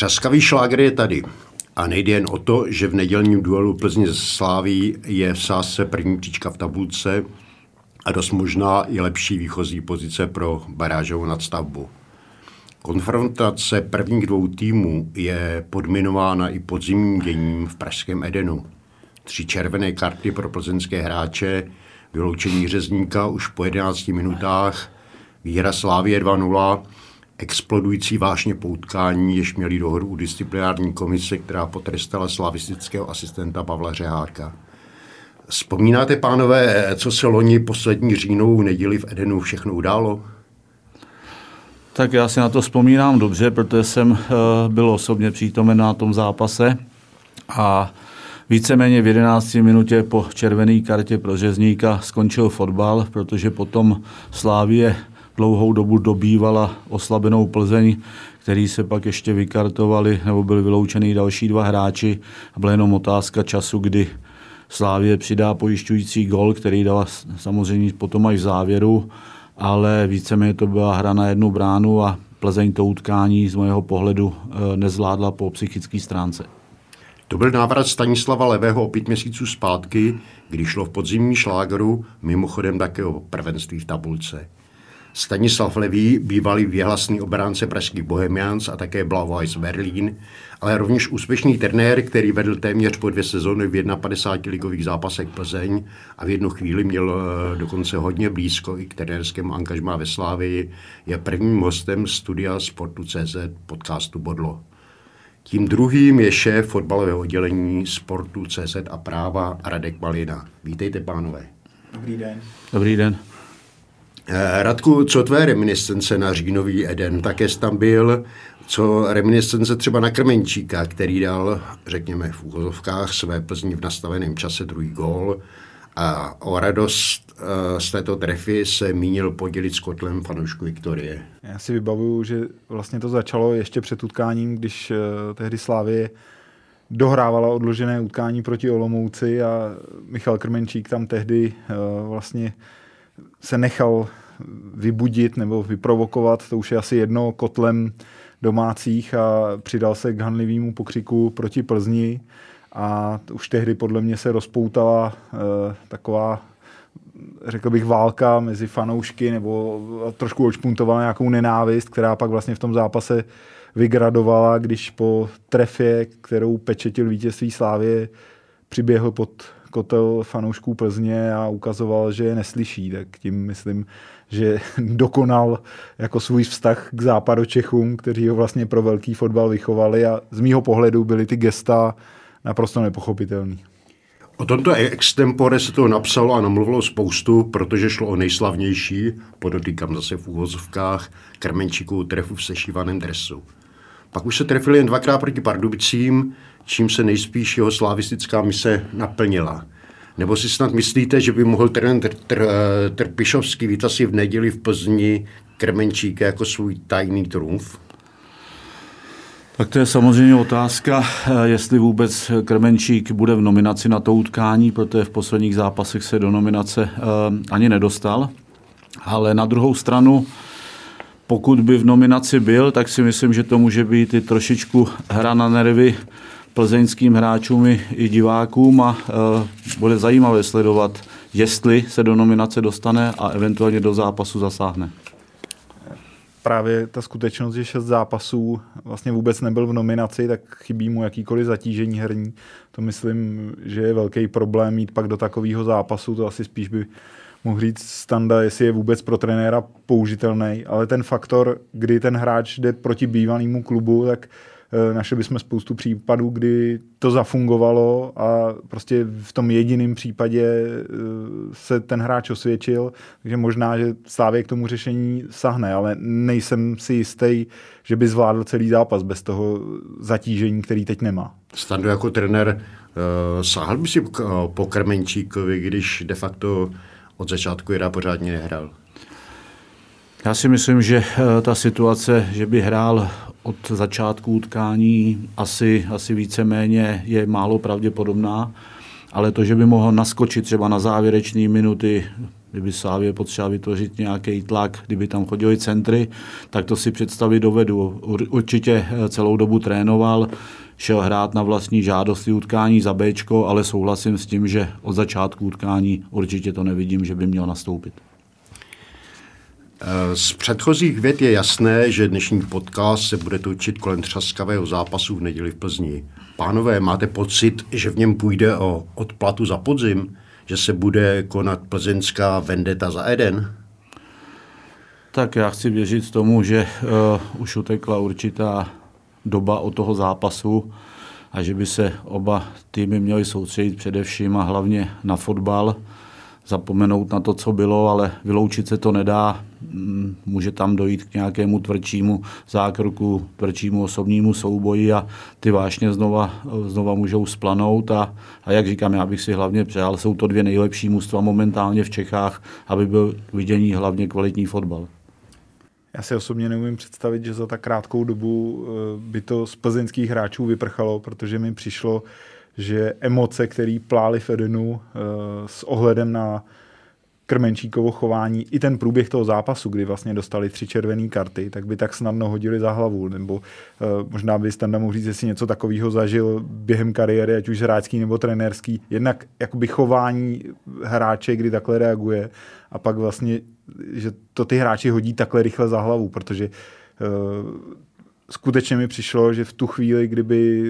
Třaskavý šláger je tady. A nejde jen o to, že v nedělním duelu Plzně ze Sláví je v sásce první příčka v tabulce a dost možná i lepší výchozí pozice pro barážovou nadstavbu. Konfrontace prvních dvou týmů je podminována i podzimním děním v pražském Edenu. Tři červené karty pro plzeňské hráče, vyloučení řezníka už po 11 minutách, výhra Slávie 2-0 explodující vážně poutkání, jež měli dohodu disciplinární komise, která potrestala slavistického asistenta Pavla Řeháka. Vzpomínáte, pánové, co se loni poslední říjnovou neděli v Edenu všechno událo? Tak já si na to vzpomínám dobře, protože jsem eh, byl osobně přítomen na tom zápase a víceméně v 11 minutě po červené kartě pro řezníka skončil fotbal, protože potom Slávě dlouhou dobu dobývala oslabenou Plzeň, který se pak ještě vykartovali nebo byli vyloučeni další dva hráči a byla jenom otázka času, kdy Slávě přidá pojišťující gol, který dala samozřejmě potom až v závěru, ale víceméně to byla hra na jednu bránu a Plzeň to utkání z mého pohledu eh, nezvládla po psychické stránce. To byl návrat Stanislava Levého o pět měsíců zpátky, když šlo v podzimní šlágeru, mimochodem také o prvenství v tabulce. Stanislav Levý, bývalý věhlasný obránce pražských Bohemians a také Blau-Weiß Berlín, ale rovněž úspěšný trenér, který vedl téměř po dvě sezóny v 51 ligových zápasech Plzeň a v jednu chvíli měl eh, dokonce hodně blízko i k trenérskému angažmá ve Slávii, je prvním hostem studia Sportu CZ podcastu Bodlo. Tím druhým je šéf fotbalového oddělení Sportu CZ a práva Radek Malina. Vítejte, pánové. Dobrý den. Dobrý den. Eh, Radku, co tvé reminiscence na říjnový Eden? Také jsi tam byl. Co reminiscence třeba na Krmenčíka, který dal, řekněme, v úvozovkách své Plzni v nastaveném čase druhý gól. A o radost eh, z této trefy se mínil podělit s kotlem fanoušku Viktorie. Já si vybavuju, že vlastně to začalo ještě před utkáním, když uh, tehdy Slávě dohrávala odložené utkání proti Olomouci a Michal Krmenčík tam tehdy vlastně se nechal vybudit nebo vyprovokovat, to už je asi jedno kotlem domácích a přidal se k hanlivému pokřiku proti Plzni. A už tehdy podle mě se rozpoutala e, taková řekl bych, válka mezi fanoušky nebo trošku očpuntovala nějakou nenávist, která pak vlastně v tom zápase vygradovala, když po trefě, kterou pečetil vítězství Slávě, přiběhl pod kotel fanoušků Plzně a ukazoval, že je neslyší, tak tím myslím, že dokonal jako svůj vztah k západočechům, kteří ho vlastně pro velký fotbal vychovali a z mýho pohledu byly ty gesta naprosto nepochopitelný. O tomto extempore se to napsalo a namluvilo spoustu, protože šlo o nejslavnější, podotýkám zase v úvozovkách, krmenčíkovou trefu v sešívaném dresu. Pak už se trefili jen dvakrát proti Pardubicím, čím se nejspíš jeho slavistická mise naplnila. Nebo si snad myslíte, že by mohl trenér tr, Trpišovský vít asi v neděli v Plzni Krmenčíka jako svůj tajný trumf? Tak to je samozřejmě otázka, jestli vůbec Krmenčík bude v nominaci na to utkání, protože v posledních zápasech se do nominace eh, ani nedostal. Ale na druhou stranu, pokud by v nominaci byl, tak si myslím, že to může být i trošičku hra na nervy plzeňským hráčům i divákům a e, bude zajímavé sledovat, jestli se do nominace dostane a eventuálně do zápasu zasáhne. Právě ta skutečnost, že šest zápasů vlastně vůbec nebyl v nominaci, tak chybí mu jakýkoliv zatížení herní. To myslím, že je velký problém mít pak do takového zápasu. To asi spíš by mohl říct Standa, jestli je vůbec pro trenéra použitelný, ale ten faktor, kdy ten hráč jde proti bývanému klubu, tak eh, našli bychom spoustu případů, kdy to zafungovalo a prostě v tom jediném případě eh, se ten hráč osvědčil, takže možná, že Slávě k tomu řešení sahne, ale nejsem si jistý, že by zvládl celý zápas bez toho zatížení, který teď nemá. Stando jako trenér uh, sáhl by si po Krmenčíkovi, když de facto od začátku hra pořádně nehrál? Já si myslím, že eh, ta situace, že by hrál od začátku utkání, asi, asi víceméně je málo pravděpodobná, ale to, že by mohl naskočit třeba na závěrečné minuty, kdyby Sávě potřeba vytvořit nějaký tlak, kdyby tam chodili centry, tak to si představit dovedu. Určitě eh, celou dobu trénoval, šel hrát na vlastní žádosti utkání za B, ale souhlasím s tím, že od začátku utkání určitě to nevidím, že by měl nastoupit. Z předchozích vět je jasné, že dnešní podcast se bude točit kolem třaskavého zápasu v neděli v Plzni. Pánové, máte pocit, že v něm půjde o odplatu za podzim? Že se bude konat plzeňská vendeta za Eden? Tak já chci věřit tomu, že uh, už utekla určitá doba od toho zápasu a že by se oba týmy měly soustředit především a hlavně na fotbal zapomenout na to, co bylo, ale vyloučit se to nedá. Mm, může tam dojít k nějakému tvrdšímu zákroku, tvrdšímu osobnímu souboji a ty vášně znova, znova můžou splanout. A, a jak říkám, já bych si hlavně přál, jsou to dvě nejlepší mužstva momentálně v Čechách, aby byl vidění hlavně kvalitní fotbal. Já si osobně neumím představit, že za tak krátkou dobu eh, by to z plzeňských hráčů vyprchalo, protože mi přišlo, že emoce, které plály v Edenu eh, s ohledem na Krmenčíkovo chování, i ten průběh toho zápasu, kdy vlastně dostali tři červené karty, tak by tak snadno hodili za hlavu. Nebo uh, možná by Standa mohl říct, jestli něco takového zažil během kariéry, ať už hráčský nebo trenérský. Jednak jakoby chování hráče, kdy takhle reaguje a pak vlastně, že to ty hráči hodí takhle rychle za hlavu, protože uh, skutečně mi přišlo, že v tu chvíli, kdyby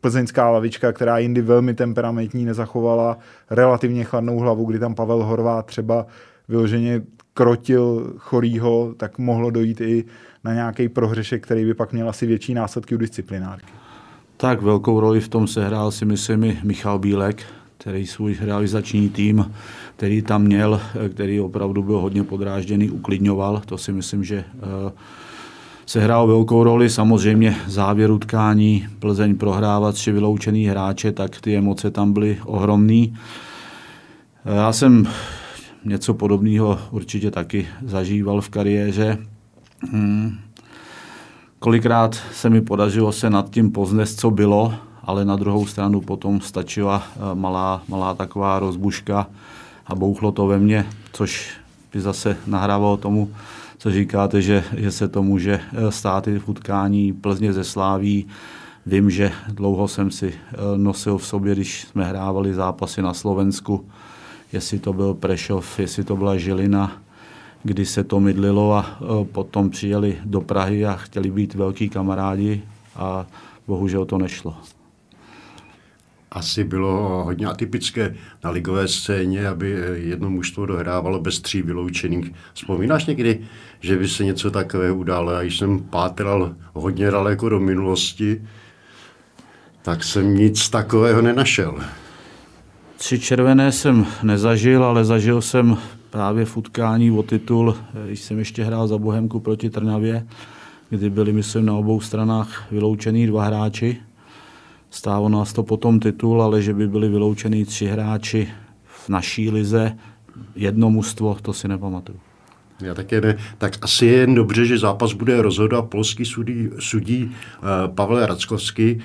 plzeňská lavička, která jindy velmi temperamentní, nezachovala relativně chladnou hlavu, kdy tam Pavel Horvát třeba vyloženě krotil chorýho, tak mohlo dojít i na nějaký prohřešek, který by pak měl asi větší následky u disciplinárky. Tak velkou roli v tom se hrál si myslím i Michal Bílek, který svůj realizační tým, který tam měl, který opravdu byl hodně podrážděný, uklidňoval. To si myslím, že uh, se hrál velkou roli. Samozřejmě závěr utkání, Plzeň prohrávat tři vyloučený hráče, tak ty emoce tam byly ohromný. Já jsem něco podobného určitě taky zažíval v kariéře. Hmm. Kolikrát se mi podařilo se nad tím poznést, co bylo, ale na druhou stranu potom stačila eh, malá, malá taková rozbuška a bouchlo to ve mně, což by zase nahrávalo tomu, co říkáte, že, že se to může eh, stát i v utkání Plzně ze Sláví. Vím, že dlouho jsem si eh, nosil v sobě, když jsme hrávali zápasy na Slovensku, jestli to byl Prešov, jestli to byla Žilina, kdy se to mydlilo a potom přijeli do Prahy a chtěli být velký kamarádi a bohužel to nešlo asi bylo hodně atypické na ligové scéně, aby jedno mužstvo dohrávalo bez tří vyloučených. Vzpomínáš někdy, že by se něco takového událo? Já jsem pátral hodně daleko do minulosti, tak jsem nic takového nenašel. Tři červené jsem nezažil, ale zažil jsem právě v utkání o titul, když jsem ještě hrál za Bohemku proti Trnavě, kdy byli, myslím, na obou stranách vyloučený dva hráči Stálo nás to potom titul, ale že by byli vyloučeni tři hráči v naší lize, jedno mužstvo, to si nepamatuju. Já také ne. Tak asi je jen dobře, že zápas bude rozhodovat polský sudí, sudí uh, Pavel Rackovský,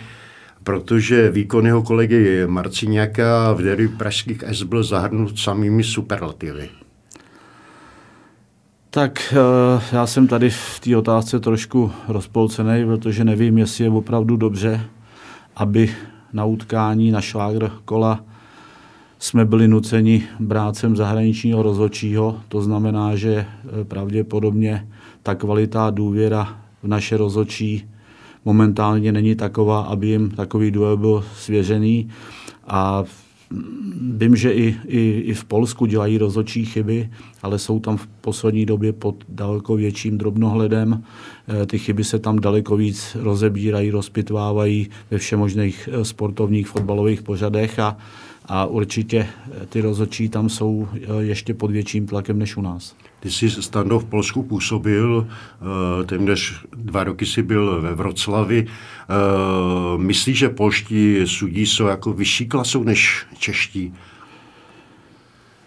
protože výkon jeho kolegy Marciňáka v derby pražských S byl zahrnut samými superlativy. Tak uh, já jsem tady v té otázce trošku rozpolcený, protože nevím, jestli je opravdu dobře, aby na utkání na šlágr kola jsme byli nuceni brát sem zahraničního rozhodčího. To znamená, že e, pravděpodobně ta kvalita a důvěra v naše rozhodčí momentálně není taková, aby jim takový duel byl svěřený. A vím, že i, i, i v Polsku dělají rozhodčí chyby, ale jsou tam v poslední době pod daleko větším drobnohledem. Eh, ty chyby se tam daleko víc rozebírají, rozpitvávají ve všemožných eh, sportovních fotbalových pořadech a, a určitě ty rozhodčí tam jsou ještě pod větším tlakem než u nás. Ty jsi Stando v Polsku působil, eh, téměř dva roky jsi byl ve Vroclavi. Eh, myslíš, že polští sudí jsou jako vyšší klasou než čeští?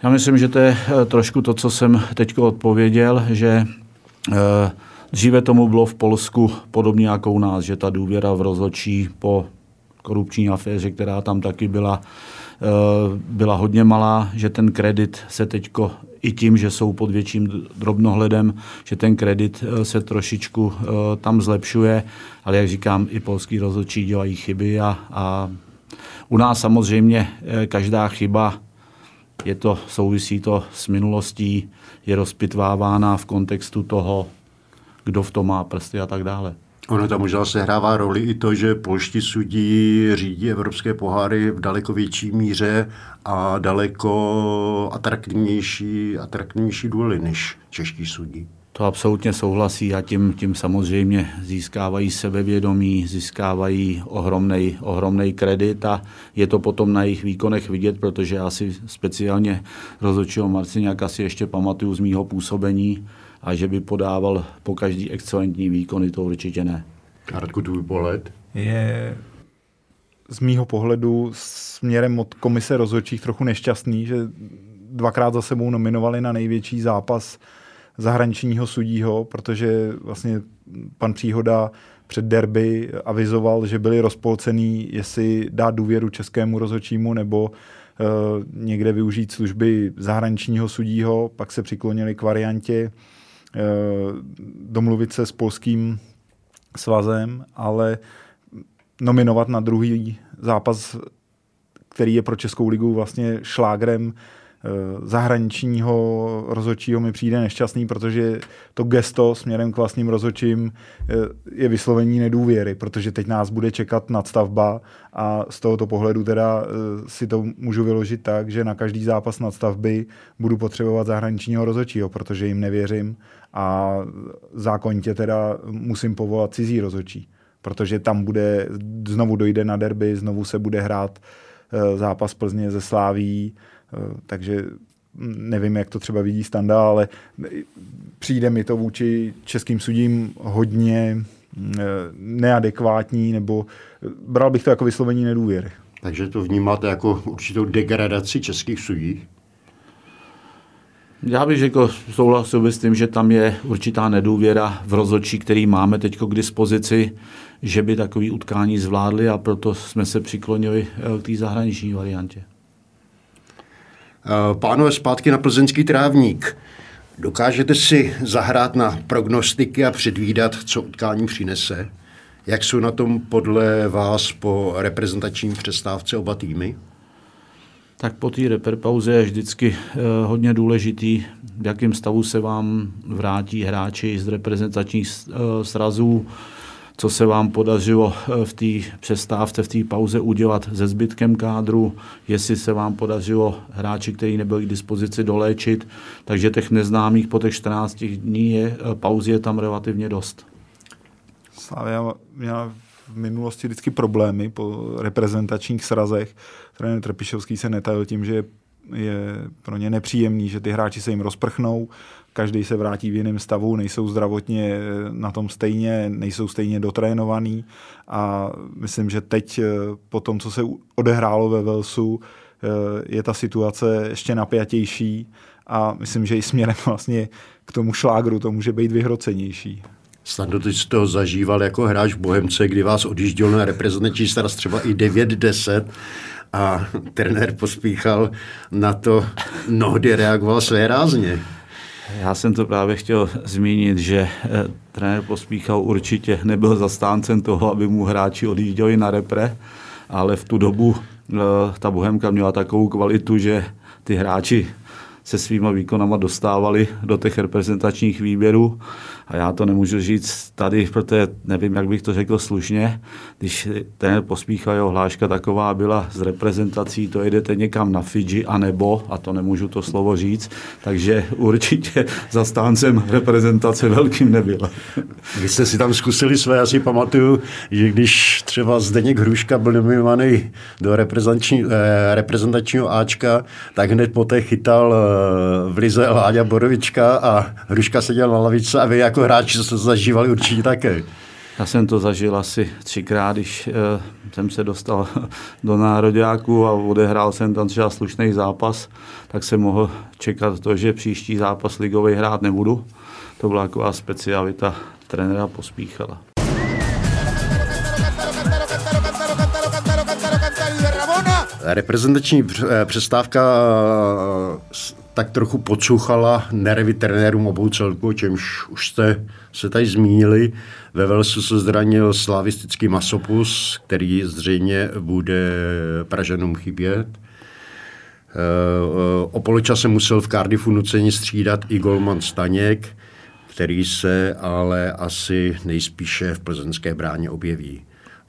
Já myslím, že to je eh, trošku to, co jsem teď odpověděl, že dříve tomu bylo v Polsku podobně jako u nás, že ta důvěra v rozhodčí po korupční aféře, která tam taky byla, byla hodně malá, že ten kredit se teď i tím, že jsou pod větším drobnohledem, že ten kredit eh, se trošičku eh, tam zlepšuje, ale jak říkám, i polský rozhodčí dělají chyby a, a u nás samozřejmě eh, každá chyba je to, souvisí to s minulostí, je rozpitvávána v kontextu toho, kdo v tom má prsty a tak dále. Ono tam možná se hrává roli i to, že polští sudí řídí evropské poháry v daleko větší míře a daleko atraktivnější, atraktivnější duely než čeští sudí. To absolutně souhlasí a tím, tím samozřejmě získávají sebevědomí, získávají ohromný, kredit a je to potom na jejich výkonech vidět, protože já si speciálně rozhodčího Marciňáka si ještě pamatuju z mýho působení, a že by podával po každý excelentní výkony, to určitě ne. A Radku, tvůj pohled? Je z mýho pohledu směrem od komise rozhodčích trochu nešťastný, že dvakrát za sebou nominovali na největší zápas zahraničního sudího, protože vlastně pan Příhoda před derby avizoval, že byli rozpolcený, jestli dát důvěru českému rozhodčímu nebo uh, někde využít služby zahraničního sudího, pak se přiklonili k variantě domluvit se s polským svazem, ale nominovat na druhý zápas, který je pro Českou ligu vlastně šlágrem eh, zahraničního rozhodčího mi přijde nešťastný, protože to gesto směrem k vlastním rozhodčím eh, je vyslovení nedůvěry, protože teď nás bude čekat nadstavba a z tohoto pohledu teda si to můžu vyložit tak, že na každý zápas nadstavby budu potřebovat zahraničního rozhodčího, protože jim nevěřím a zákonitě teda musím povolat cizí rozhodčí, protože tam bude, znovu dojde na derby, znovu se bude hrát eh, zápas Plzně ze Sláví, eh, takže nevím, jak to třeba vidí Standa, ale přijde mi to vůči českým sudím hodně eh, neadekvátní, nebo bral bych to jako vyslovení nedůvěry. Takže to vnímáte jako určitou degradaci českých sudí? Já bych řekl, souhlasil s tím, že tam je určitá nedůvěra v rozhodčí, který máme teď k dispozici, že by takový utkání zvládli a proto jsme se přiklonili eh, k té zahraniční variantě. Eh, pánové, zpátky na plzeňský trávník. Dokážete si zahrát na prognostiky a předvídat, co utkání přinese? Jak jsou na tom podle vás po reprezentační přestávce oba týmy? tak po té reperpauze je vždycky eh, hodně důležitý, v jakém stavu se vám vrátí hráči z reprezentačních eh, srazů, co se vám podařilo eh, v té přestávce, v té pauze udělat se zbytkem kádru, jestli se vám podařilo hráči, kteří nebyli k dispozici, doléčit. Takže těch neznámých po těch 14 dní je, pauzy je tam relativně dost. Slavia měla v minulosti vždycky problémy po reprezentačních srazech. Trenér Trpišovský se netajil tím, že je pro ně nepříjemný, že ty hráči se jim rozprchnou, každý se vrátí v jiném stavu, nejsou zdravotně na tom stejně, nejsou stejně dotrénovaný a myslím, že teď eh, po tom, co se odehrálo ve Velsu, eh, je ta situace ještě napjatější a myslím, že i směrem vlastně k tomu šlágru to může být vyhrocenější. Snad ty jsi to zažíval jako hráč v Bohemce, kdy vás odjížděl na reprezentační starost třeba i 9-10 a trenér pospíchal na to, mnohdy reagoval své rázně. Já jsem to právě chtěl zmínit, že eh, trenér Pospíchal určitě nebyl zastáncem toho, aby mu hráči odjížděli na repre, ale v tu dobu eh, ta Bohemka měla takovou kvalitu, že ty hráči se svýma výkonama dostávali do těch reprezentačních výběrů A já to nemůžu říct tady, protože nevím, jak bych to řekl slušně. Když ten pospíchal jeho hláška taková byla z reprezentací, to jedete někam na Fidži, anebo, a to nemůžu to slovo říct, takže určitě zastáncem reprezentace velkým nebyl. Vy jste si tam zkusili své, já si pamatuju, že když třeba Zdeněk Hruška byl nominovaný do reprezentační, eh, reprezentačního Ačka, tak hned poté chytal eh, v Lize Láďa Borovička a Hruška seděl na lavice a vy jako hráči se zažívali určitě také. Já jsem to zažil asi třikrát, když uh, jsem se dostal do nároďáku a odehrál jsem tam třeba slušný zápas, tak jsem mohl čekat to, že příští zápas ligový hrát nebudu. To byla taková specialita trenéra Pospíchala. Reprezentační eh, přestávka eh, tak trochu podsuchala nervy trenérům obou celků, o čemž už jste se tady zmínili. Ve Velsu se zranil slavistický Masopus, který zřejmě bude Pražanům chybět. Eh, o poločase musel v Cardiffu nuceně střídat i Golman Staněk, který se ale asi nejspíše v plzeňské bráně objeví.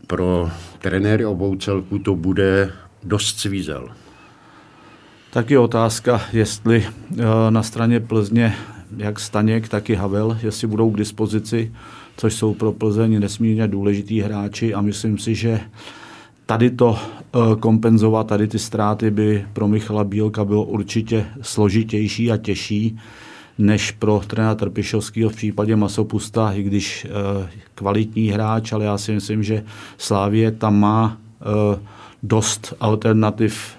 Pro trenéry obou celků to bude dost svízel. Tak je otázka, jestli eh, na straně Plzně jak Staněk, tak i Havel, jestli budou k dispozici, což jsou pro Plzeň nesmírně důležitý hráči. A myslím si, že tady to eh, kompenzovat, tady ty ztráty by pro Michala Bílka bylo určitě složitější a těžší, než pro trenéra Trpišovského v případě Masopusta, i když eh, kvalitní hráč, ale já si myslím, že Slávě tam má dost alternativ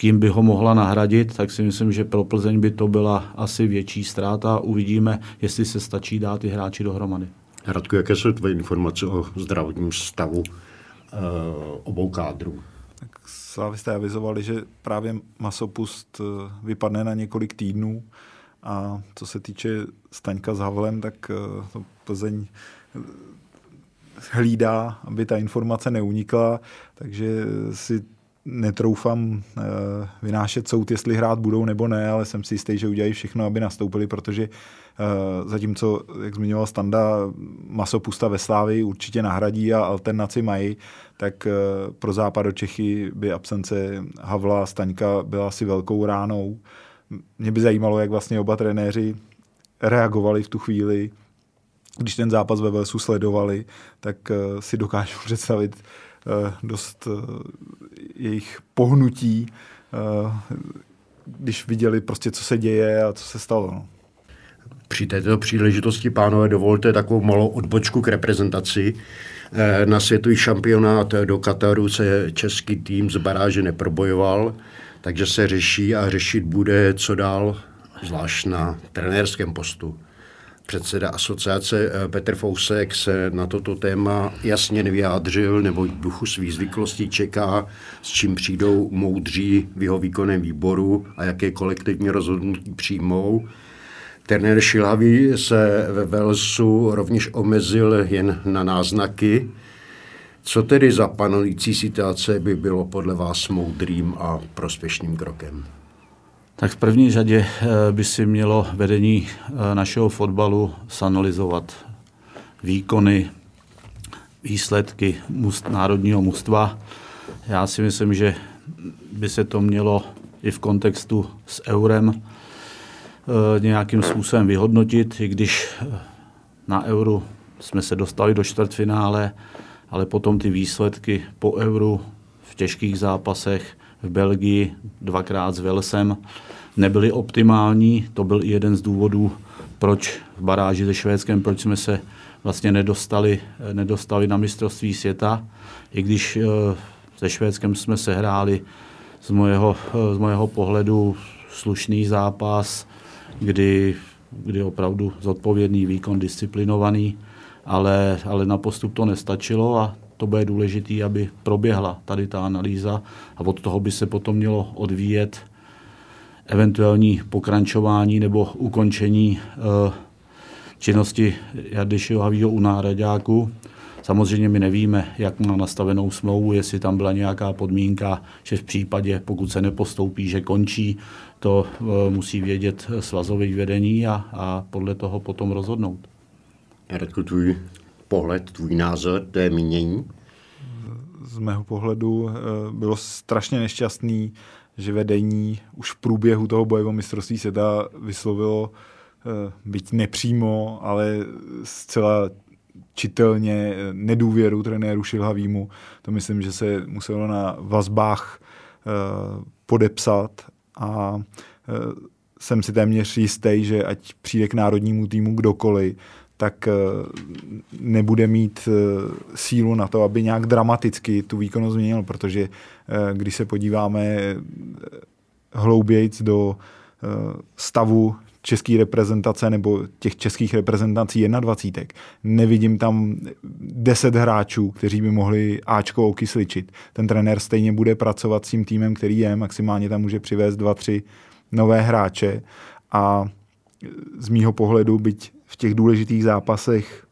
kým by ho mohla nahradit, tak si myslím, že pro Plzeň by to byla asi větší ztráta. Uvidíme, jestli se stačí dát ty hráči dohromady. Radku, jaké jsou tvoje informace o zdravotním stavu uh, obou kádrů? Tak Slavisté avizovali, že právě masopust eh, vypadne na několik týdnů a co se týče Staňka s Havlem, tak uh, to Plzeň hlídá, aby ta informace neunikla, takže si netroufám uh, vynášet soud, jestli hrát budou nebo ne, ale jsem si jistý, že udělají všechno, aby nastoupili, protože uh, zatímco, jak zmiňoval Standa, masopusta ve Slávii určitě nahradí a alternaci mají, tak uh, pro západ do Čechy by absence Havla a Staňka byla asi velkou ránou. Mě by zajímalo, jak vlastně oba trenéři reagovali v tu chvíli, když ten zápas ve Velsu sledovali, tak si dokážu představit, Eh, dost eh, jejich pohnutí, eh, když viděli prostě, co se děje a co se stalo. No. Při této příležitosti, pánové, dovolte takovou malou odbočku k reprezentaci. Na světový šampionát do Kataru se český tým z baráže neprobojoval, takže se řeší a řešit bude, co dál, zvlášť na trenérském postu. Předseda asociace eh, Petr Fousek se na toto téma jasně nevyjádřil, nebo v duchu svých zvyklostí čeká, s čím přijdou moudří v jeho výkonném výboru a jaké kolektivní rozhodnutí přijmou. Trenér Šilavý se ve Velsu rovněž omezil jen na náznaky. Co tedy za panující situace by bylo podle vás moudrým a prospěšným krokem? Tak v první řadě eh, by si mělo vedení eh, našeho fotbalu sanalizovat výkony, výsledky must, národního mužstva. Já si myslím, že by se to mělo i v kontextu s eurem eh, nějakým způsobem vyhodnotit, i když na euru jsme se dostali do čtvrtfinále, ale potom ty výsledky po euru v těžkých zápasech v Belgii dvakrát s Velsem nebyly optimální. To byl i jeden z důvodů, proč v baráži se Švédskem, proč jsme se vlastně nedostali, nedostali na mistrovství světa. I když eh, se Švédskem jsme se hráli z mojeho, z mojeho pohledu slušný zápas, kdy, kdy opravdu zodpovědný výkon, disciplinovaný, ale, ale na postup to nestačilo a to bude důležité, aby proběhla tady ta analýza a od toho by se potom mělo odvíjet eventuální pokračování nebo ukončení uh, činnosti Jardyšího Havího u náhradňáku. Samozřejmě my nevíme, jak má nastavenou smlouvu, jestli tam byla nějaká podmínka, že v případě, pokud se nepostoupí, že končí, to uh, musí vědět svazové vedení a, a podle toho potom rozhodnout. Radku, tvůj pohled, tvůj názor, to je mínění? Z mého pohledu eh, bylo strašně nešťastný, že vedení už v průběhu toho boje o mistrovství světa vyslovilo eh, byť nepřímo, ale zcela čitelně nedůvěru trenéru Šilhavýmu. To myslím, že se muselo na vazbách podepsat a jsem si téměř jistý, že ať přijde k národnímu týmu kdokoliv, tak eh, nebude mít eh, sílu na to, aby nějak dramaticky tu výkonnost změnil, protože eh, když se podíváme hloubějc do stavu české reprezentace nebo těch českých reprezentací 21. Nevidím tam 10 hráčů, kteří by mohli Ačko okysličit. Ten trenér stejně bude pracovat s tím týmem, který je, maximálně tam může přivést 2-3 nové hráče a z mýho pohledu, byť v těch důležitých zápasech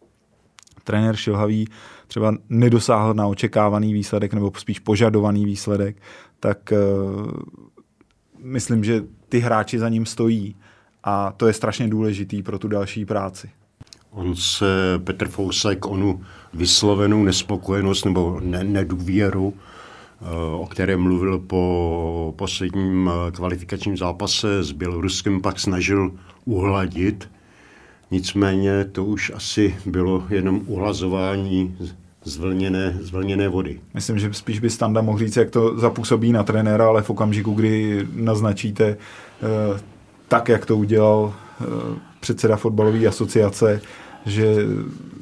trenér Šilhavý třeba nedosáhl na očekávaný výsledek nebo spíš požadovaný výsledek, tak uh, myslím, že ty hráči za ním stojí a to je strašně důležitý pro tu další práci. On se, Petr Fousek, onu vyslovenou nespokojenost nebo ne, nedůvěru o kterém mluvil po posledním eh, kvalifikačním zápase s Běloruskem, pak snažil uhladit. Nicméně to už asi bylo jenom uhlazování zvlněné, zvlněné vody. Myslím, že spíš by Standa mohl říct, jak to zapůsobí na trenéra, ale v okamžiku, kdy naznačíte eh, tak, jak to udělal eh, předseda fotbalové asociace, že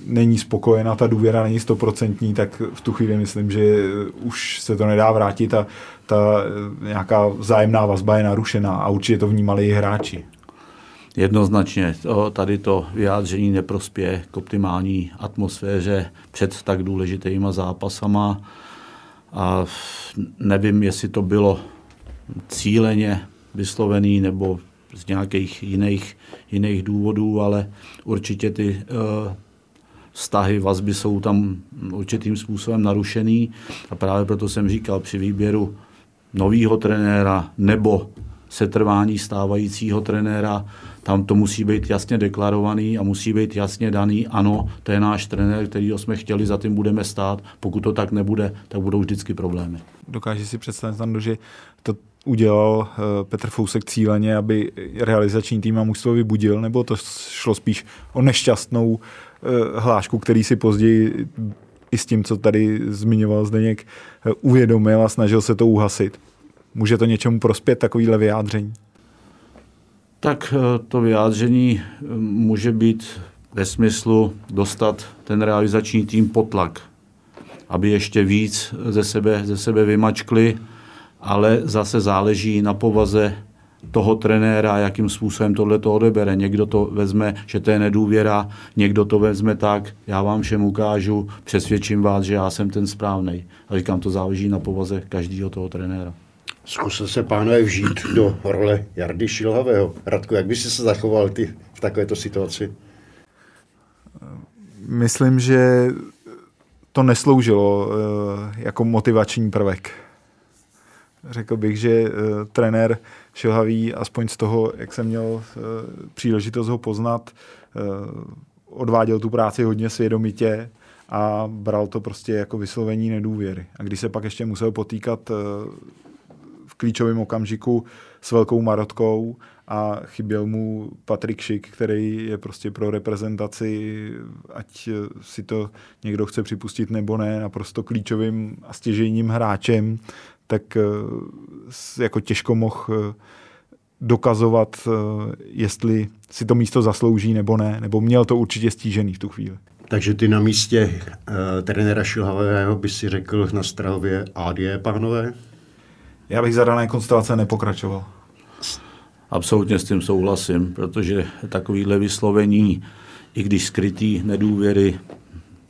není spokojená, ta důvěra není stoprocentní, tak v tu chvíli myslím, že už se to nedá vrátit a ta nějaká vzájemná vazba je narušená a určitě to vnímali i hráči. Jednoznačně to, tady to vyjádření neprospěje k optimální atmosféře před tak důležitýma zápasama. A nevím, jestli to bylo cíleně vyslovený nebo z nějakých jiných, jiných důvodů, ale určitě ty uh, vztahy, vazby jsou tam určitým způsobem narušený. A právě proto jsem říkal při výběru nového trenéra nebo setrvání stávajícího trenéra, tam to musí být jasně deklarovaný a musí být jasně daný, ano, to je náš trenér, který jsme chtěli, za tím budeme stát. Pokud to tak nebude, tak budou vždycky problémy. Dokáže si představit, Stando, že to udělal eh, Petr Fousek cíleně, aby realizační tým a mužstvo vybudil, nebo to šlo spíš o nešťastnou eh, hlášku, který si později i s tím, co tady zmiňoval Zdeněk, eh, uvědomil a snažil se to uhasit. Může to něčemu prospět, takovýhle vyjádření? Tak to vyjádření může být ve smyslu dostat ten realizační tým pod tlak, aby ještě víc ze sebe, ze sebe vymačkli, ale zase záleží na povaze toho trenéra, jakým způsobem tohle to odebere. Někdo to vezme, že to je nedůvěra, někdo to vezme tak, já vám všem ukážu, přesvědčím vás, že já jsem ten správný. A říkám, to záleží na povaze každého toho trenéra. Zkusil se pánové vžít do role Jardy Šilhavého. Radku, jak by si se zachoval ty v takovéto situaci? Myslím, že to nesloužilo eh, jako motivační prvek. Řekl bych, že uh, trenér Šilhavý, aspoň z toho, jak jsem měl uh, příležitost ho poznat, odváděl tu práci hodně svědomitě a bral to prostě jako vyslovení nedůvěry. A když se pak ještě musel potýkat klíčovém okamžiku s velkou marotkou a chyběl mu Patrik Šik, který je prostě pro reprezentaci, ať si to někdo chce připustit nebo ne, naprosto klíčovým a stěžejním hráčem, tak eh, jako těžko mohl eh, dokazovat, eh, jestli si to místo zaslouží nebo ne, nebo měl to určitě stížený v tu chvíli. Takže ty na místě uh, trenéra Šilhavého by si řekl na Strahově AD, pánové? Já bych za dané konstelace nepokračoval. Absolutně s tím souhlasím, protože takovýhle vyslovení, i když skrytý nedůvěry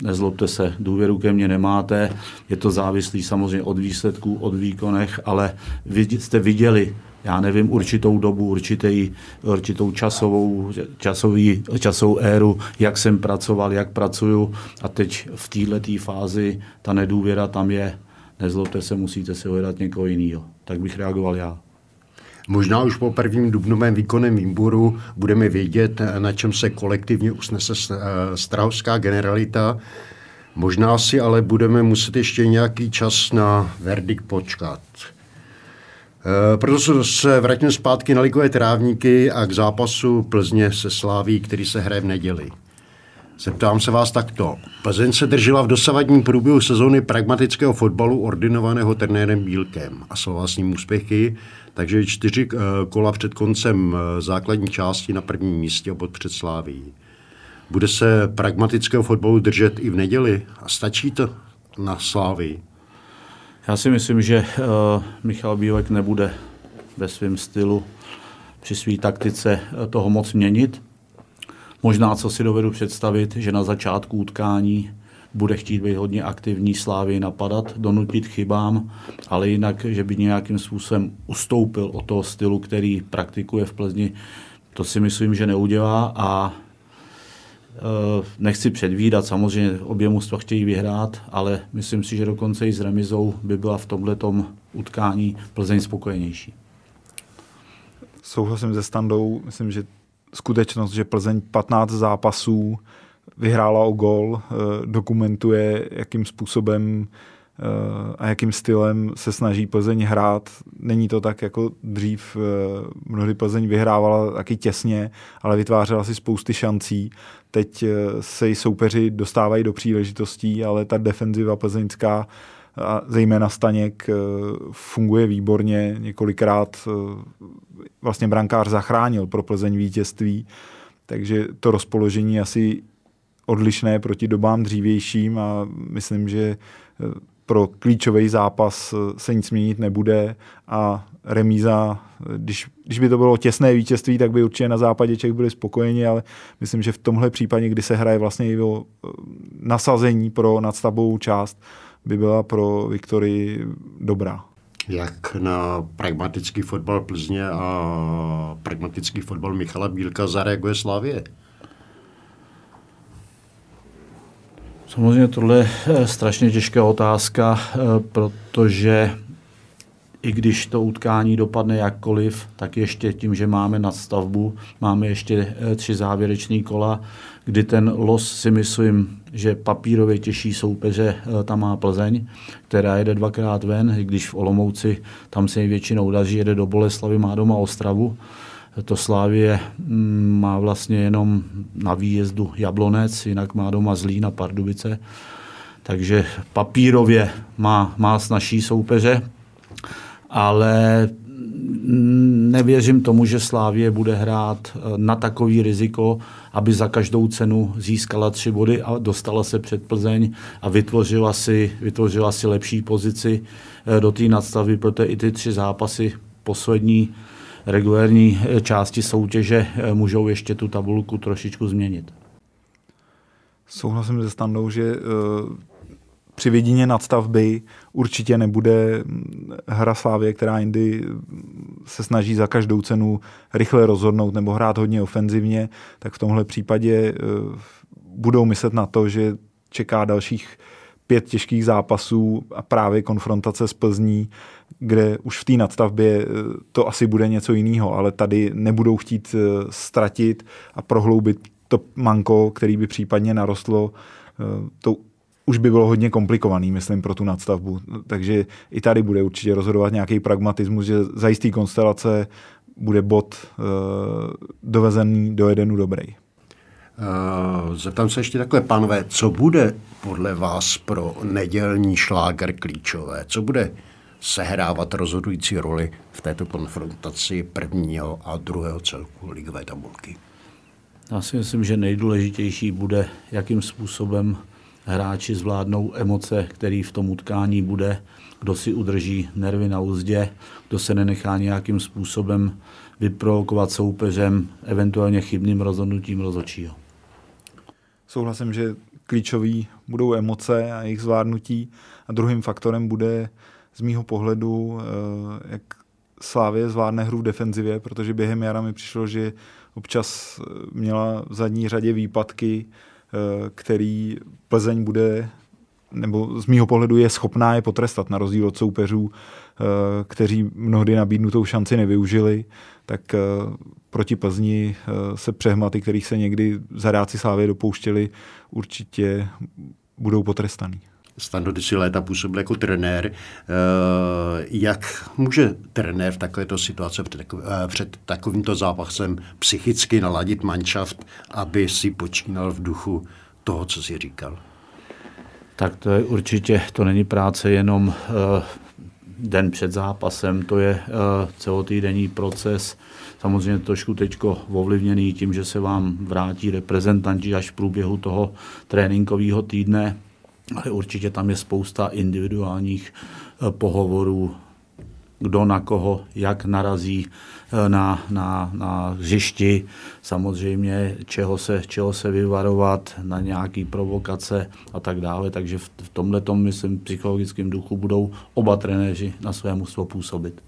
nezlobte se, důvěru ke mně nemáte, je to závislý samozřejmě od výsledků, od výkonech, ale vy jste viděli, já nevím, určitou dobu, určitý, určitou časovou, časový, časovou éru, jak jsem pracoval, jak pracuju a teď v této fázi ta nedůvěra tam je. Nezlobte se, musíte si hledat někoho jiného. Tak bych reagoval já. Možná už po prvním dubnovém výkonném výboru budeme vědět, na čem se kolektivně usnese strahovská generalita. Možná si ale budeme muset ještě nějaký čas na verdikt počkat. Eh, proto se vrátím zpátky na ligové trávníky a k zápasu Plzně se Sláví, který se hraje v neděli. Zeptám se vás takto. Plzeň se držela v dosavadním průběhu sezóny pragmatického fotbalu ordinovaného trenérem Bílkem a slova s ním úspěchy, takže čtyři eh, kola před koncem eh, základní části na prvním místě obod před Sláví. Bude se pragmatického fotbalu držet i v neděli a stačí to na Slávii? Já si myslím, že uh, Michal Bílek nebude ve svém stylu při své taktice toho moc měnit. Možná, co si dovedu představit, že na začátku utkání bude chtít být hodně aktivní slávy napadat, donutit chybám, ale jinak, že by nějakým způsobem ustoupil od toho stylu, který praktikuje v Plzni, to si myslím, že neudělá a Eh, nechci předvídat, samozřejmě obě mužstva chtějí vyhrát, ale myslím si, že dokonce i s remizou by byla v tomhle utkání Plzeň spokojenější. Souhlasím se Standou, myslím, že skutečnost, že Plzeň 15 zápasů vyhrála o gol, eh, dokumentuje, jakým způsobem Eh, a jakým stylem se snaží Plzeň hrát. Není to tak jako dřív, eh, mnohdy Plzeň vyhrávala taky těsně, ale vytvářela si spousty šancí. Teď se i soupeři dostávají do příležitostí, ale ta defenziva plzeňská a zejména Staněk funguje výborně. Několikrát vlastně brankář zachránil pro Plzeň vítězství, takže to rozpoložení asi odlišné proti dobám dřívějším a myslím, že pro klíčový zápas eh, se nic měnit nebude a remíza, eh, když, když by to bylo těsné vítězství, tak by určitě na západě Čech byli spokojeni, ale myslím, že v tomhle případě, kdy se hraje vlastně i o eh, nasazení pro nadstavbovou část, by byla pro Viktorii dobrá. Jak na pragmatický fotbal Plzně a pragmatický fotbal Michala Bílka zareaguje Slávě? Samozřejmě tohle je eh, strašně těžká otázka, eh, protože i když to utkání dopadne jakkoliv, tak ještě tím, že máme nadstavbu, máme ještě eh, tři závěrečné kola, kdy ten los si myslím, že papírově těžší soupeře tam má Plzeň, která jede dvakrát ven, když v Olomouci tam se většinou daří, jede do Boleslavy, má doma Ostravu to Slávě mm, má vlastně jenom na výjezdu Jablonec, jinak má doma Zlín a Pardubice. Takže papírově má, má snažší soupeře, ale nevěřím tomu, že Slávě bude hrát eh, na takový riziko, aby za každou cenu získala tři body a dostala se před Plzeň a vytvořila si, vytvořila si lepší pozici eh, do té nadstavy, protože i ty tři zápasy poslední regulérní eh, části soutěže můžou ještě tu tabulku trošičku změnit. Souhlasím se Standou, že při vidině nadstavby určitě nebude hm, hra Slávě, která jindy hm, se snaží za každou cenu rychle rozhodnout nebo hrát hodně ofenzivně, tak v tomhle případě budou myslet na to, že čeká dalších pět těžkých zápasů a právě konfrontace s Plzní, kde už v té nadstavbě eh, to asi bude něco jiného, ale tady nebudou chtít eh, ztratit a prohloubit to manko, který by případně narostlo. Eh, to už by bylo hodně komplikovaný, myslím, pro tu nadstavbu. Takže i tady bude určitě rozhodovat nějaký pragmatismus, že za jistý konstelace bude bod dovezený do jedenu dobrý. Uh, zeptám se ještě takhle, pánové, co bude podle vás pro nedělní šláger klíčové? Co bude sehrávat rozhodující roli v této konfrontaci prvního a druhého celku ligové tabulky? Já si myslím, že nejdůležitější bude, jakým způsobem hráči zvládnou emoce, který v tom utkání bude, kdo si udrží nervy na úzdě, kdo se nenechá nějakým způsobem vyprovokovat soupeřem, eventuálně chybným rozhodnutím rozhodčího. Souhlasím, že klíčový budou emoce a jejich zvládnutí. A druhým faktorem bude z mýho pohledu, eh, jak Slávě zvládne hru v defenzivě, protože během jara mi přišlo, že občas eh, měla v zadní řadě výpadky, který Plzeň bude nebo z mýho pohledu je schopná je potrestat, na rozdíl od soupeřů, eh, kteří mnohdy nabídnutou šanci nevyužili, tak eh, proti Plzni se přehmaty, kterých se někdy zadáci Slávy dopouštěli, určitě budou potrestaný. Stando, si léta působil jako trenér. Jak může trenér v takovéto situaci před, před takovýmto zápasem psychicky naladit manšaft, aby si počínal v duchu toho, co jsi říkal? Tak to je určitě, to není práce jenom uh, den před zápasem, to je celotýdenní proces, samozřejmě trošku teď ovlivněný tím, že se vám vrátí reprezentanti až v průběhu toho tréninkového týdne, ale určitě tam je spousta individuálních uh, pohovorů, kdo na koho, jak narazí eh, na, na, na hřišti, samozřejmě čeho se, čeho se vyvarovat, na nějaký provokace a tak dále. Takže v, tomhle myslím, psychologickém duchu budou oba trenéři na své mužstvo působit.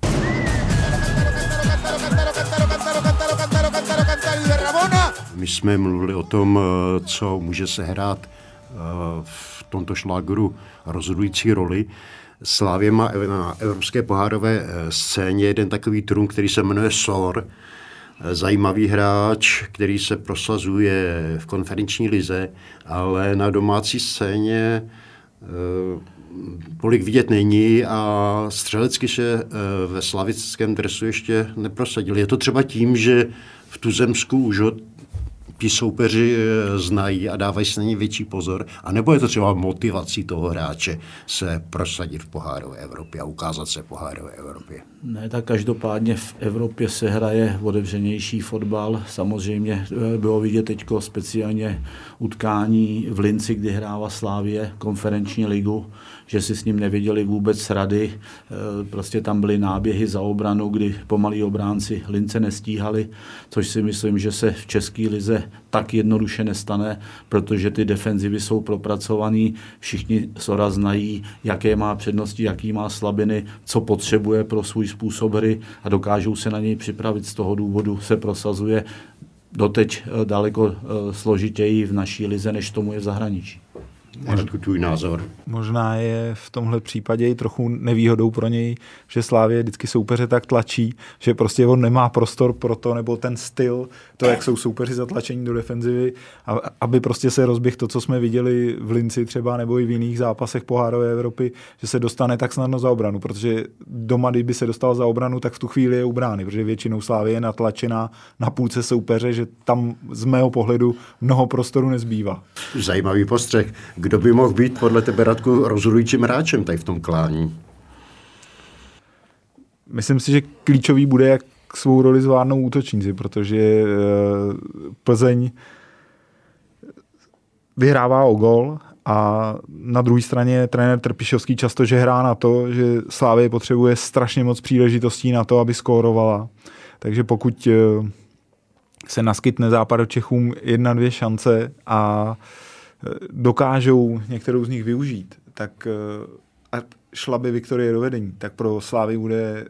My jsme mluvili o tom, eh, co může se hrát eh, v tomto šlágru rozhodující roli. Slávě má na evropské pohárové eh, scéně jeden takový trůn, který se jmenuje SOR, eh, zajímavý hráč, který se prosazuje v konferenční lize, ale na domácí scéně tolik vidět není a střelecky se ve slavickém dresu ještě neprosadil. Je to třeba tím, že v Tuzemsku už ho ti soupeři eh, znají a dávají se na ní větší pozor, a nebo je to třeba motivací toho hráče se prosadit v pohárové Evropě a ukázat se v pohárové Evropě? Ne, tak každopádně v Evropě se hraje otevřenější fotbal. Samozřejmě eh, bylo vidět teď speciálně utkání v Linci, kdy hrála Slávě konferenční ligu, že si s ním nevěděli vůbec rady. Eh, prostě tam byly náběhy za obranu, kdy pomalí obránci Lince nestíhali, což si myslím, že se v České lize tak jednoduše nestane, protože ty defenzivy jsou propracovaný, všichni Sora znají, jaké má přednosti, jaký má slabiny, co potřebuje pro svůj způsob hry a dokážou se na něj připravit. Z toho důvodu se prosazuje doteď eh, daleko eh, složitěji v naší lize, než tomu je v zahraničí. Marku, tvůj názor. Možná je v tomhle případě i trochu nevýhodou pro něj, že Slávě vždycky soupeře tak tlačí, že prostě on nemá prostor pro to, nebo ten styl, to, jak jsou soupeři zatlačení do defenzivy, aby prostě se rozběh to, co jsme viděli v Linci třeba, nebo i v jiných zápasech pohárové Evropy, že se dostane tak snadno za obranu, protože doma, kdyby se dostal za obranu, tak v tu chvíli je u brány, protože většinou Slávě je natlačená na půlce soupeře, že tam z mého pohledu mnoho prostoru nezbývá. Zajímavý postřeh. Kdo by mohl být podle tebe, Radku, rozhodujícím hráčem tady v tom klání? Myslím si, že klíčový bude, jak svou roli zvládnou útočníci, protože eh, Plzeň vyhrává o gol a na druhé straně trenér Trpišovský často že hrá na to, že Slávě potřebuje strašně moc příležitostí na to, aby skórovala. Takže pokud eh, se naskytne Čechům jedna, dvě šance a dokážou některou z nich využít, tak eh, a šla by Viktorie do vedení, tak pro Slávy bude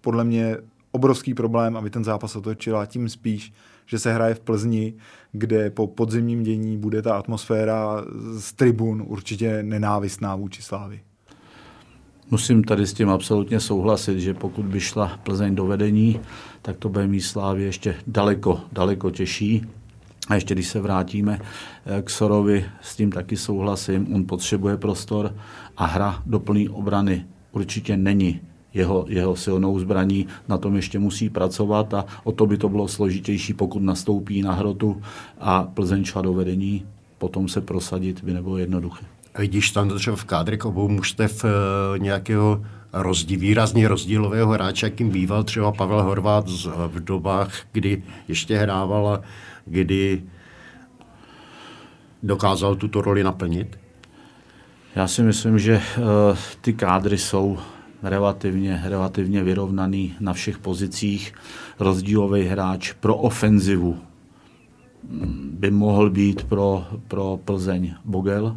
podle mě obrovský problém, aby ten zápas otočila, tím spíš, že se hraje v Plzni, kde po podzimním dění bude ta atmosféra z tribun určitě nenávistná vůči Slávy. Musím tady s tím absolutně souhlasit, že pokud by šla Plzeň do vedení, tak to bude mít Slávě ještě daleko, daleko těžší. A ještě když se vrátíme eh, k Sorovi, s tím taky souhlasím, on potřebuje prostor a hra do plné obrany určitě není jeho, jeho silnou zbraní, na tom ještě musí pracovat a o to by to bylo složitější, pokud nastoupí na hrotu a Plzeň šla do vedení, potom se prosadit by nebylo jednoduché. Vidíš tam třeba v kádrech obou mužstev uh, nějakého rozdíl, výrazně rozdílového hráče, jakým býval třeba Pavel Horvát v dobách, kdy ještě hrával kdy dokázal tuto roli naplnit? Já si myslím, že uh, ty kádry jsou relativně, relativně vyrovnaný na všech pozicích. Rozdílový hráč pro ofenzivu mm, by mohl být pro, pro Plzeň Bogel.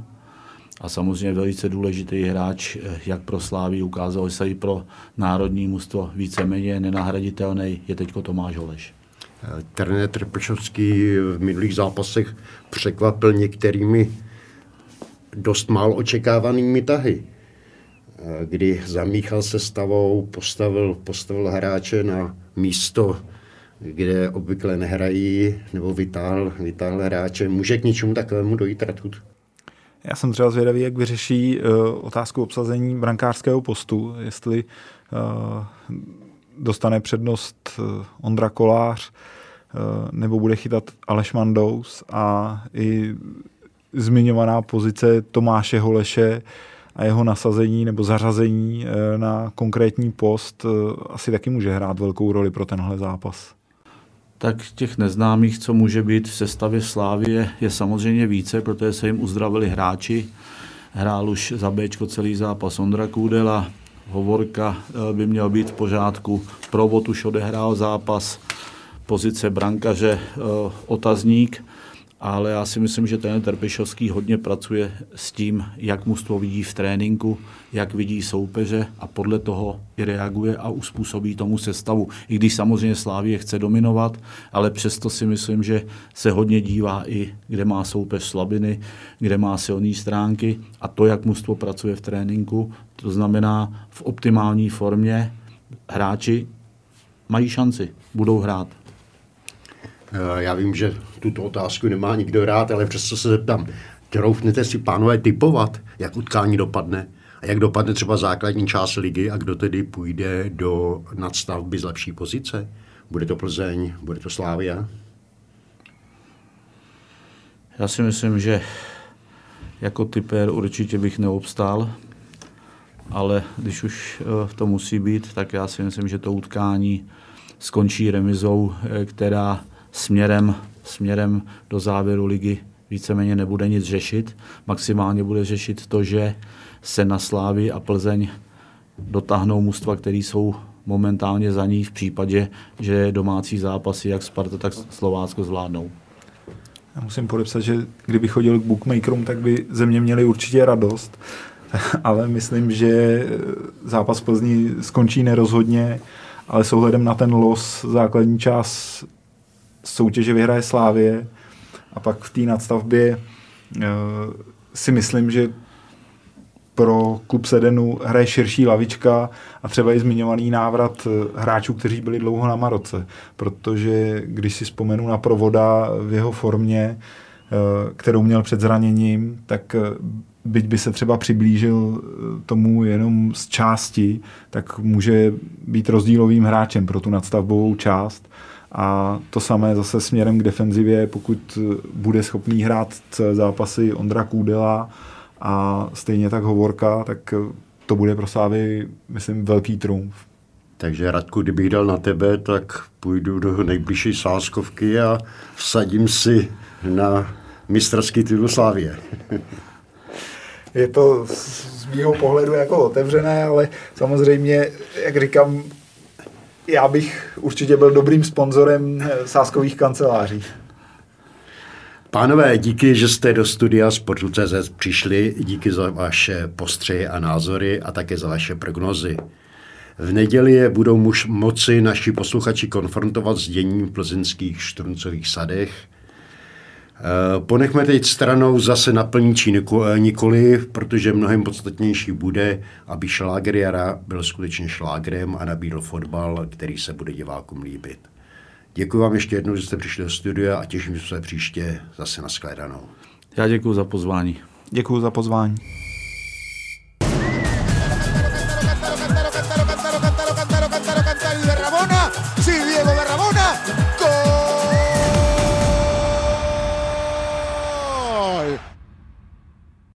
A samozřejmě velice důležitý hráč, eh, jak pro Slávy, ukázal se i pro národní mužstvo víceméně nenahraditelný, je teď Tomáš Holeš. Trenér Trpešovský v minulých zápasech překvapil některými dost málo očekávanými tahy, kdy zamíchal se stavou, postavil, postavil hráče na místo, kde obvykle nehrají, nebo vytáhl, vytáhl hráče. Může k něčemu takovému dojít, Radkud? Já jsem třeba zvědavý, jak vyřeší uh, otázku obsazení brankářského postu, jestli uh, dostane přednost uh, Ondra Kolář, uh, nebo bude chytat Aleš Mandous a i zmiňovaná pozice Tomáše Holeše a jeho nasazení nebo zařazení na konkrétní post asi taky může hrát velkou roli pro tenhle zápas tak těch neznámých, co může být v sestavě Slávie, je samozřejmě více, protože se jim uzdravili hráči. Hrál už za Bčko celý zápas Ondra Kůdela, Hovorka eh, by měl být v pořádku, Provod už odehrál zápas, pozice brankaře, eh, otazník ale já si myslím, že ten Trpišovský hodně pracuje s tím, jak mužstvo vidí v tréninku, jak vidí soupeře a podle toho i reaguje a uspůsobí tomu sestavu. I když samozřejmě Slávě chce dominovat, ale přesto si myslím, že se hodně dívá i, kde má soupeř slabiny, kde má silné stránky a to, jak mužstvo pracuje v tréninku, to znamená v optimální formě hráči mají šanci, budou hrát. Já vím, že tuto otázku nemá nikdo rád, ale přesto se zeptám. Troufnete si, pánové, typovat, jak utkání dopadne? A jak dopadne třeba základní část ligy a kdo tedy půjde do nadstavby z lepší pozice? Bude to Plzeň, bude to Slávia? Já si myslím, že jako typer určitě bych neobstál, ale když už eh, to musí být, tak já si myslím, že to utkání skončí remizou, eh, která směrem, směrem do závěru ligy víceméně nebude nic řešit. Maximálně bude řešit to, že se na Slávy a Plzeň dotáhnou mužstva, které jsou momentálně za ní v případě, že domácí zápasy jak Sparta, tak Slovácko zvládnou. Já musím podepsat, že kdyby chodil k bookmakerům, tak by ze mě měli určitě radost, ale myslím, že zápas Plzni skončí nerozhodně, ale s ohledem na ten los základní část soutěže vyhraje Slávě a pak v té nadstavbě uh, si myslím, že pro klub Sedenu hraje širší lavička a třeba i zmiňovaný návrat eh, hráčů, kteří byli dlouho na Maroce. Protože když si vzpomenu na provoda v jeho formě, eh, kterou měl před zraněním, tak byť by se třeba přiblížil tomu jenom z části, tak může být rozdílovým hráčem pro tu nadstavbovou část. A to samé zase směrem k defenzivě, pokud bude schopný hrát zápasy Ondra Kůdela a stejně tak Hovorka, tak to bude pro Sávy, myslím, velký trumf. Takže Radku, kdybych dal na tebe, tak půjdu do nejbližší sáskovky a vsadím si na mistrovský titul Slávě. Je to z mého pohledu jako otevřené, ale samozřejmě, jak říkám, já bych určitě byl dobrým sponzorem eh, sáskových kanceláří. Pánové, díky, že jste do studia Sportu.cz přišli, díky za vaše postřehy a názory a také za vaše prognozy. V neděli je budou muž moci naši posluchači konfrontovat s děním v plzeňských štruncových sadech – ponechme teď stranou zase naplní či eh, nikoli, protože mnohem podstatnější bude, aby šláger jara byl skutečně šlágrem a nabídl fotbal, který se bude divákům líbit. Děkuji vám ještě jednou, že jste přišli do studia a těším se příště zase na shledanou. Já děkuji za pozvání. Děkuji za pozvání.